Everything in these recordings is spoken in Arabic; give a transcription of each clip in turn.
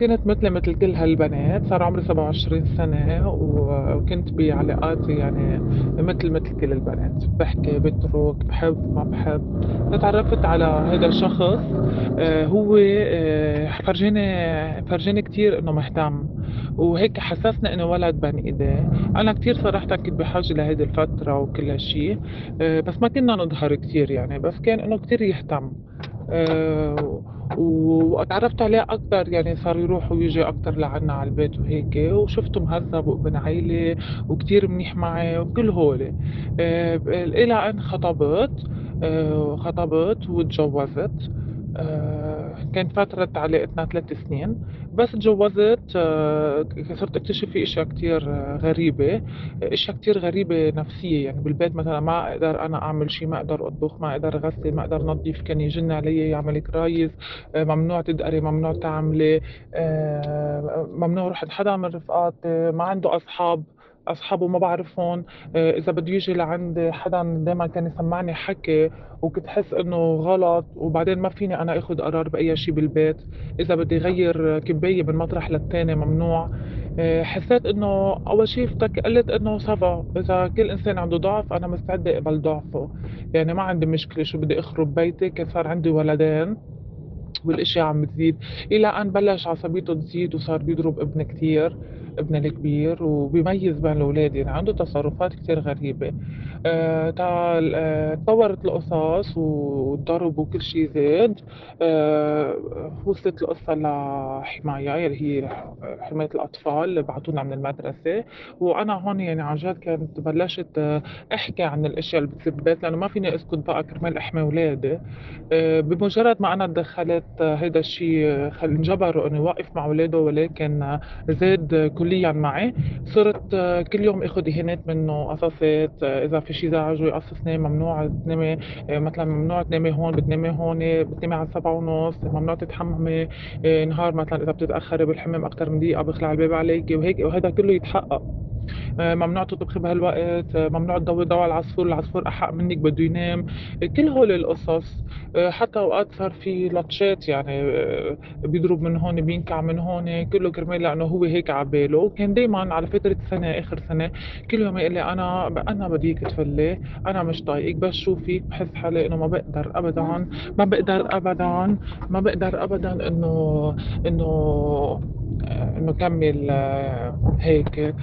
كنت مثلي مثل كل هالبنات، صار عمري 27 سنة وكنت بعلاقات يعني مثل مثل كل البنات، باحكي، باترك، بحب، ما بحب، فتعرّفت على هيدا الشخص آآ هو آآ فرجاني فرجاني كتير إنه مهتم، وهيك حسّسني إنه ولد بين إيديه، أنا كتير صراحةً كنت بحاجة لهيدي الفترة وكل هالشي، آآ بس ما كنّا نضهر كتير يعني، بس كان إنه كتير يهتم. آآ واتعرّفت عليه أكتر يعني صار يروح وييجي أكتر لعنا على البيت وهيك، وشُفته مهذّب وابن عيلة وكتير منيح معي وكل هول. آآ ب إلى أن خطبت، آآ خطبت واتجوّزت. آآ كانت فترة علاقتنا 3 سنين، بس اتجوّزت ك صرت أكتشف في أشيا كتير آه، غريبة، أشيا كتير غريبة نفسية، يعني بالبيت مثلًا ما أقدر أنا أعمل شي، ما أقدر أطبخ، ما أقدر أغسّل، ما أقدر نضّف، كان يجن علي يعمل كرايز، آآ ممنوع تدقري، ممنوع تعملي، ممنوع روح حدا من رفقاتي، ما عنده أصحاب. أصحابه ما باعرفهم، آآ إذا بده ييجي لعند حدًا دايمًا كان يسمّعني حكي وكنت أحس إنه غلط، وبعدين ما فيني أنا آخُد قرار بأي شي بالبيت، إذا بدي غيّر كباية من مطرح للتاني ممنوع، آآ حسّيت إنه أول شي افتك قُلت ça va إذا كل إنسان عنده ضعف أنا مستعدة أقبل ضعفه، يعني ما عندي مشكلة شو بدي أخرب بيتي، كان صار عندي ولدين. والأشياء عم بتزيد، إلى أن بلّش عصبيته تزيد وصار بيضرب ابني كتير، ابني الكبير وبيميّز بين الولاد، يعني عنده تصرفات كتير غريبة. آآ تا آآ اتطوّرت القصص والضرب وكل شي زاد، آآ وصلت القصّة لحماية يلّي هي حماية الأطفال، بعتونا من المدرسة، وأنا هون يعني عن جد كنت بلّشت آه، أحكي عن الأشيا اللي بالبيت، لإنه ما فيني أسكت بقى كرمال أحمي ولادي. آآ بمجرّد ما أنا اتدخّلت آه، هيدا الشي خل انجبروا إنه يوقّف مع ولاده ولكن زاد كليًا معي، صرت كل يوم آخُد إهانات منّه، قصصات، إذا في شي زعجه يقصّصني، ممنوع تنامي مثلًا ممنوع تنامي هون، بتنامي هون، بتنامي على 7:30 ممنوع تتحمّمي، نهار مثلًا إذا بتتأخّري بالحمام أكتر من دقيقة بيخلع الباب عليكِ وهيك وهيدا كلّه يتحقّق. آآ ممنوع تطبخي بهالوقت، آه، ممنوع تضوّي ضوء على العصفور، العصفور أحق منِّك بده ينام، كل هول القصص، آآ حتى أوقات صار في لطشات يعني بيضرب من هون، بينكع من هون، كلّه كرمال لإنه هو هيك على باله، وكان دايمًا على فترة سنة آخر سنة كل يوم يقول لي: "أنا ب أنا بديك تفلّي، أنا مش طايقك، بس شوفِك باحس حالي إنه ما باقدر أبدًا، ما باقدر أبدًا، ما باقدر أبدًا إنه إنه آآ إنه كمّل هيك."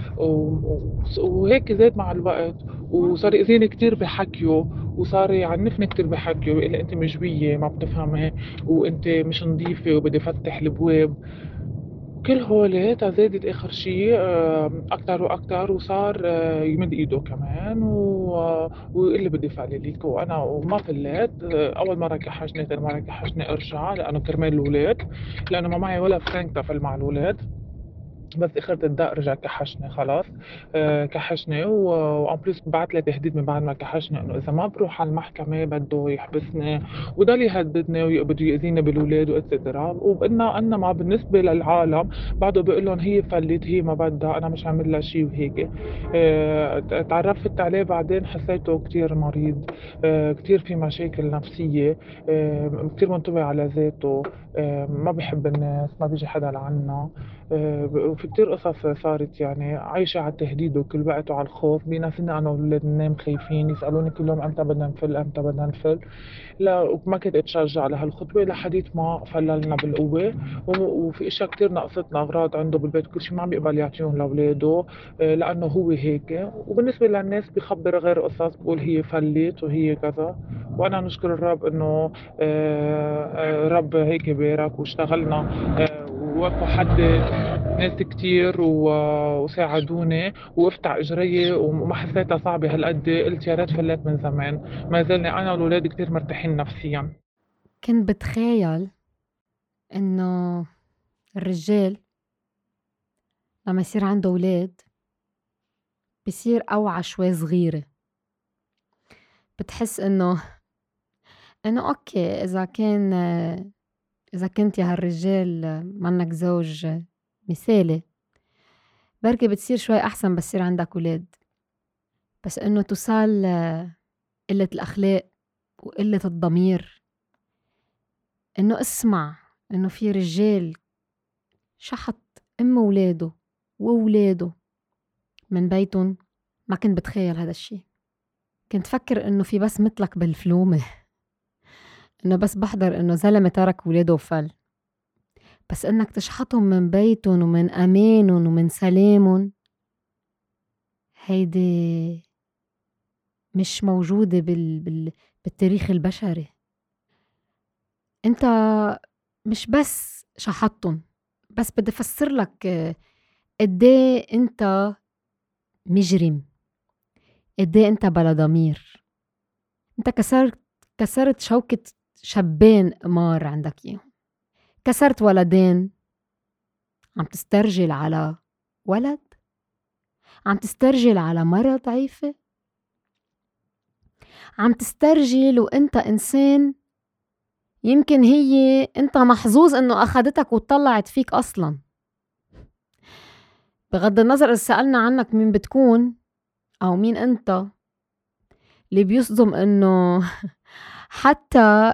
وهيك زاد مع الوقت، وصار يأذيني كتير بحكيه، وصار يعنفني كتير بحكيه، ويقول لي: "أنتِ مجبية، ما بتفهمي، وأنتِ مش نضيفة، وبدي فتح البواب." كل هول تا زادت آخر شي آآ أكتر وأكتر، وصار آه، يمد إيده كمان ويقول لي: "بدي فعلي وأنا وما فلّيت، أول مرّة كحّجني، تاني مرّة كحّجني أرجع، لإنه كرمال الولاد، لإنه ما معي ولا فرنك تافل مع الولاد. بس آخرة الدق رجع كحّشني خلاص، كحّشني و وen plus بعت لي تهديد من بعد ما كحّشني إنه إذا ما باروح على المحكمة بده يحبسني، وضل يهددني وي بده يأذيني بالولاد وEtcetera وبإنّا إنّما بالنسبة للعالم بعده بيقول لهم هي فلّت، هي ما بدها، أنا مش عامل لها شي وهيك. آآ ت اتعرّفت عليه بعدين حسّيته كتير مريض، آآ كتير في مشاكل نفسية، آآ كتير منطوي على ذاته، ما بيحب الناس، ما بييجي حدا لعنّا. وفي كتير قصص صارت يعني عايشة على التهديد وكل وقت وعلى الخوف، بينزلني أنا والولاد ننام خايفين، يسألوني كل يوم إمتى بدنا نفل، إمتى بدنا نفل، لا وما كنت أتشجع لهالخطوة لحديت ما فلّلنا بالقوة، وفي أشيا كتير ناقصتنا أغراض عنده بالبيت كل شي ما عم بيقبل يعطيهم لولاده، آآ لإنه هو هيك، وبالنسبة للناس بيخبّر غير قصص بيقول هي فلّت وهي كذا، وأنا نشكر الرب إنه آآ آآ الرب هيك بارك واشتغلنا ووقفوا حدّي ناس كتير. وساعدوني وقفت على إجري وما حسيتها صعبة هالقد قلت يا ريت فليت من زمان ما زلني أنا والولاد كتير مرتاحين نفسيا كنت بتخيل إنه الرجال لمّا يصير عنده ولاد بصير أوعى شوي صغيرة، بتحس إنه إنه أوكي إذا كان إذا كنت يا هالرجال منّك زوج مثالي بركي بتصير شوي أحسن بس يصير عندك ولاد، بس إنه توصل قلة الأخلاق وقلة الضمير. إنه اسمع إنه في رجال شحط أم ولاده وولاده من بيتُن ما كنت بتخيّل هيدا الشّي، كنت فكّر إنّو في بس متلك بالفلومة. إنّو بس بحضر إنّو زلمة ترك ولاده وفل، بس إنّك تشحطُن من بيتُن ومن أمانٌ ومن سلامٌ هيدي مش موجودة بال بال بالتاريخ البشري، إنت مش بس شحطُّن بس بدّي فسّرلك أدّيه إنت مجرم، أدّيه إنت بلا ضمير، إنت كسرت كسرت شوكة شبّين أمار عندك ياهُن، كسرت ولدين عم تسترجل على ولد؟ عم تسترجل على مرا ضعيفة؟ عم تسترجل وإنت إنسان يمكن هيّ إنت محظوظ إنّو أخدتك واتطلّعت فيك أصلاً، بغض النّظر إذا سألنا عنّك مين بتكون أو مين إنت اللي بيصدُم إنّو حتّى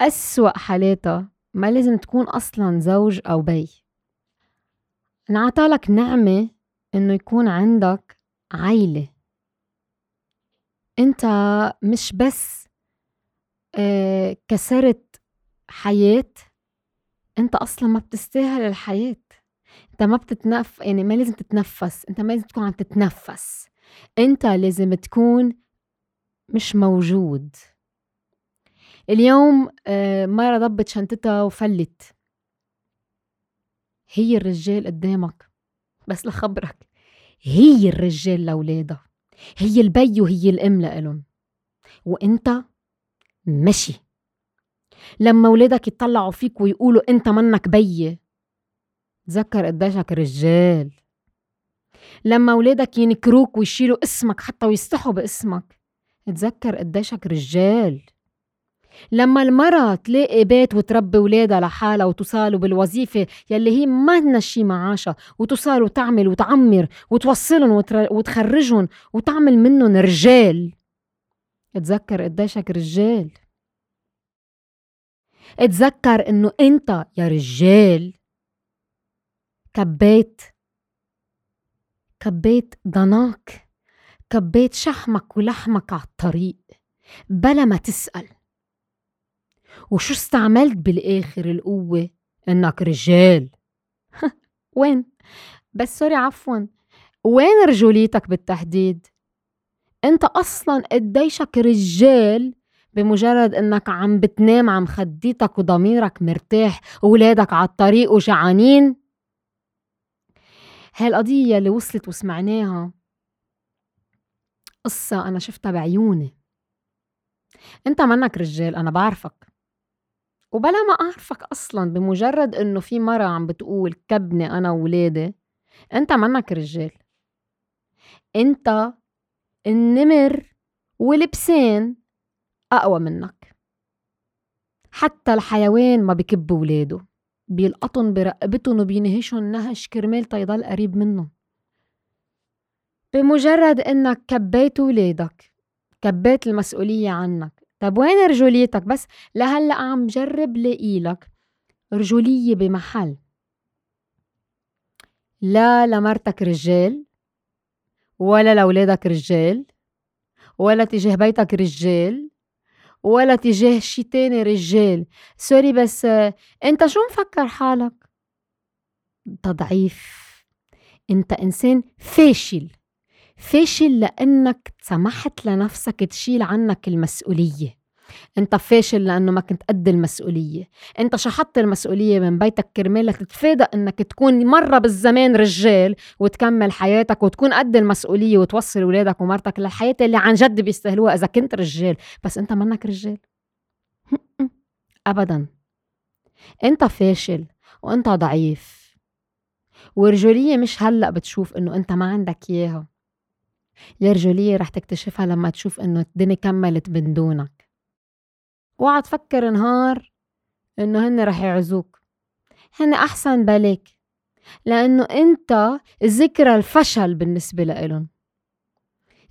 أسوأ حالاتا ما لازم تكون أصلاً زوج أو بي، انعطالك نعمة إنّو يكون عندك عيلة، إنت مش بس كسرت حياة إنت أصلاً ما بتستاهل الحياة، إنت ما بتتنف يعني ما لازم تتنفّس إنت ما لازم تكون عم تتنفّس، إنت لازم تكون مش موجود، اليوم مرا ضبّت شنطتا وفلّت. هيّ الرجّال أدّامك بس لخبرك. هيّ الرجّال لولادا، هيّ البي وهيّ الأم لإلُن وإنت مشي، لمّا ولادك يطلّعوا فيك ويقولوا إنت منّك بيي تذكّر أديشك رجّال، لمّا ولادك ينكروك ويشيلوا اسمك حتّى ويستحوا بي اسمك تذكّر أديشك رجّال، لمّا المرا تلاقي بيت وتربّي ولادا لحالا وتوصلوا بالوظيفة يلّي هيّ مَنّا شي معاشا وتوصل وتعمل وتعمّر وتوصّلُن وتر وتخرّجُن وتعمل منُّن رجال. تذكّر أديشك رجّال، تذكّر إنّو إنت يا رجّال كبّيت كبّيت ضناك، كبّيت شحمك ولحمك عالطّريق بلا ما تسأل، وشو استعملت بالآخر القوّة؟ إنّك رجّال وين؟ بس سوري عفواً وين رجوليتك بالتحديد؟ إنت أصلاً أديشك رجّال بي مُجرّد إنّك عم بتنام عمخدّيتك وضميرك مرتاح وولادك عالطّريق وجوعانين؟ هاي القضيّة يلّي وصلت وسمعناها قصّة أنا شفتا بعيوني، إنت منّك رجّال أنا بعرفك. وبلا ما أعرفك أصلاً بي مُجرّد إنّو في مرا عم بتقول كبني أنا وولادي إنت منّك رجّال، إنت النّمر والبسين أقوى منّك، حتّى الحيوان ما بيكب ولاده. بيلقطُن بي رقبتُن وبينهشُن نهش كرمال تا يضل قريب منُّن، بي مُجرّد إنّك كبّيت ولادك كبّيت المسؤوليّة عنّك. طب وين رجوليتك؟ بس لهلّأ عم جرّب لاقيلك رجوليّة بي محل لا لمرتك رجّال ولا لولادك رجّال ولا تجاه بيتك رجّال ولا تجاه شي تاني رجّال. sorry بس إنت شو مفكّر حالك؟ إنت ضعيف، إنت إنسان فاشل، فاشل لإنّك سمحت لنفسك تشيل عنّك المسؤوليّة، إنت فاشل لإنّو ما كنت قد المسؤوليّة، إنت شحطت المسؤوليّة من بيتك كرمال تتفادى إنّك تكون مرّة بالزّمان رجّال وتكمّل حياتك وتكون قد المسؤوليّة وتوصّل ولادك ومرتك للحياة الّي عنجد بيستاهلوها إذا كنت رجّال. بس إنت منّك رجّال. أبداً. إنت فاشل وإنت ضعيف. والرجوليّة مش هلّأ بتشوف إنّو إنت ما عندك ياها الرجوليّة رح تكتشفها لمّا تشوف إنّو الدنيا كمّلت من دونك، اوعى تفكّر نهار إنّو هنّي رح يعزوك. هنّي أحسن بلاك لإنّو إنت ذكرى الفشل بالنّسبة لإلُن،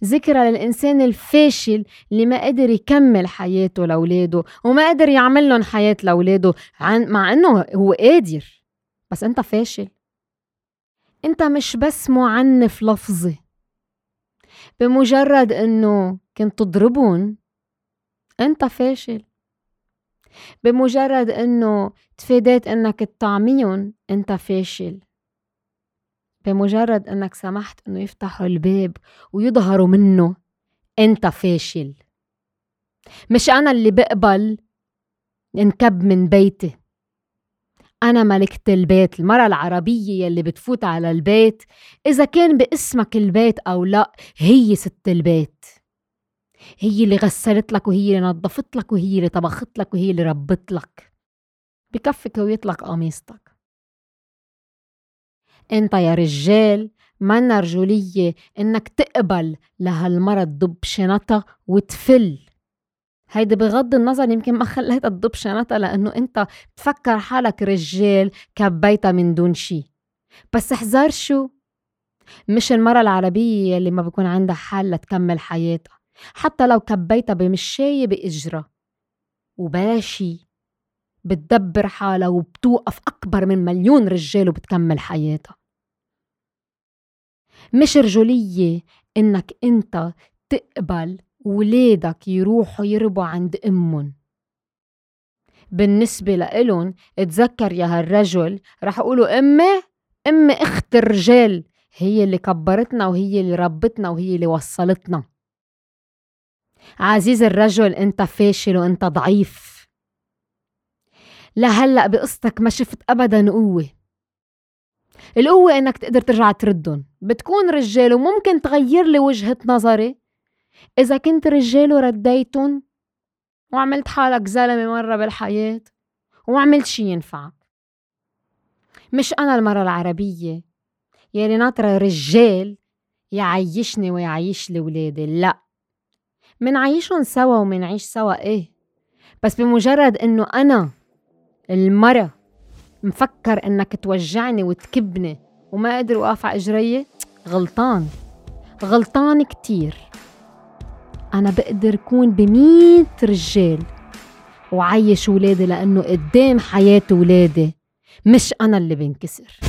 ذكرى للإنسان الفاشل اللي ما قدر يكمّل حياته لولاده وما قدر يعملُّن حياة لولاده عن مع إنّو هوّ قادر. بس أنت فاشل. أنت مش بس معنف لفظي. بمجرد إنه كنت تضربهم أنت فاشل. بمجرد إنه تفاديت إنك تطعميهم أنت فاشل. بمجرد إنك سمحت إنه يفتحوا الباب ويظهروا منه أنت فاشل. مش أنا اللي بقبل إنكب من بيتي. أنا ملكة البيت. المرأة العربية يلي بتفوت على البيت إذا كان باسمك البيت أو لا هي ست البيت. هي اللي غسلت لك وهي اللي نظفت لك وهي اللي طبخت لك وهي اللي ربت لك. بكفي كويت لك قميصتك. أنت يا رجال منا رجولية إنك تقبل لهالمرة تضب شنطها وتفل. هيدي بغض النظر يمكن ما خليتها تضب شنطها لأنه أنت بتفكر حالك رجال كبيتها من دون شي. بس احذر شو؟ مش المرة العربية اللي ما بكون عندها حال لتكمل حياتها. حتى لو كبيتها بمشاية بإجرة. وبلا شي بتدبر حالها وبتوقف أكبر من مليون رجال وبتكمل حياتها. مش رجولية إنك أنت تقبل ولادك يروحوا يربوا عند أمهم. بالنسبة لإلن اتذكر يا هالرجل رح يقولوا أمي أمي أخت الرجال هي اللي كبرتنا وهي اللي ربتنا وهي اللي وصلتنا. عزيز الرجل أنت فاشل وأنت ضعيف. لهلأ بقصتك ما شفت ابدا قوة. القوة إنك تقدر ترجع تردن بتكون رجال وممكن تغير لي وجهة نظري. إذا كنت رجال ورديتن وعملت حالك زلمة مرة بالحياة وعملت شي ينفعك. مش أنا المرة العربية يلي ناطرة رجال يعيشني ويعيش لي ولادي لا. منعيشهم سوا ومنعيش سوا إيه؟ بس بمجرد إنه أنا المرة مفكر إنك توجعني وتكبني وما قادر وقف على إجري غلطان. غلطان كتير. أنا بقدر كون بمية رجال وعيش ولادي لأنه قدام حياة ولادي مش أنا اللي بنكسر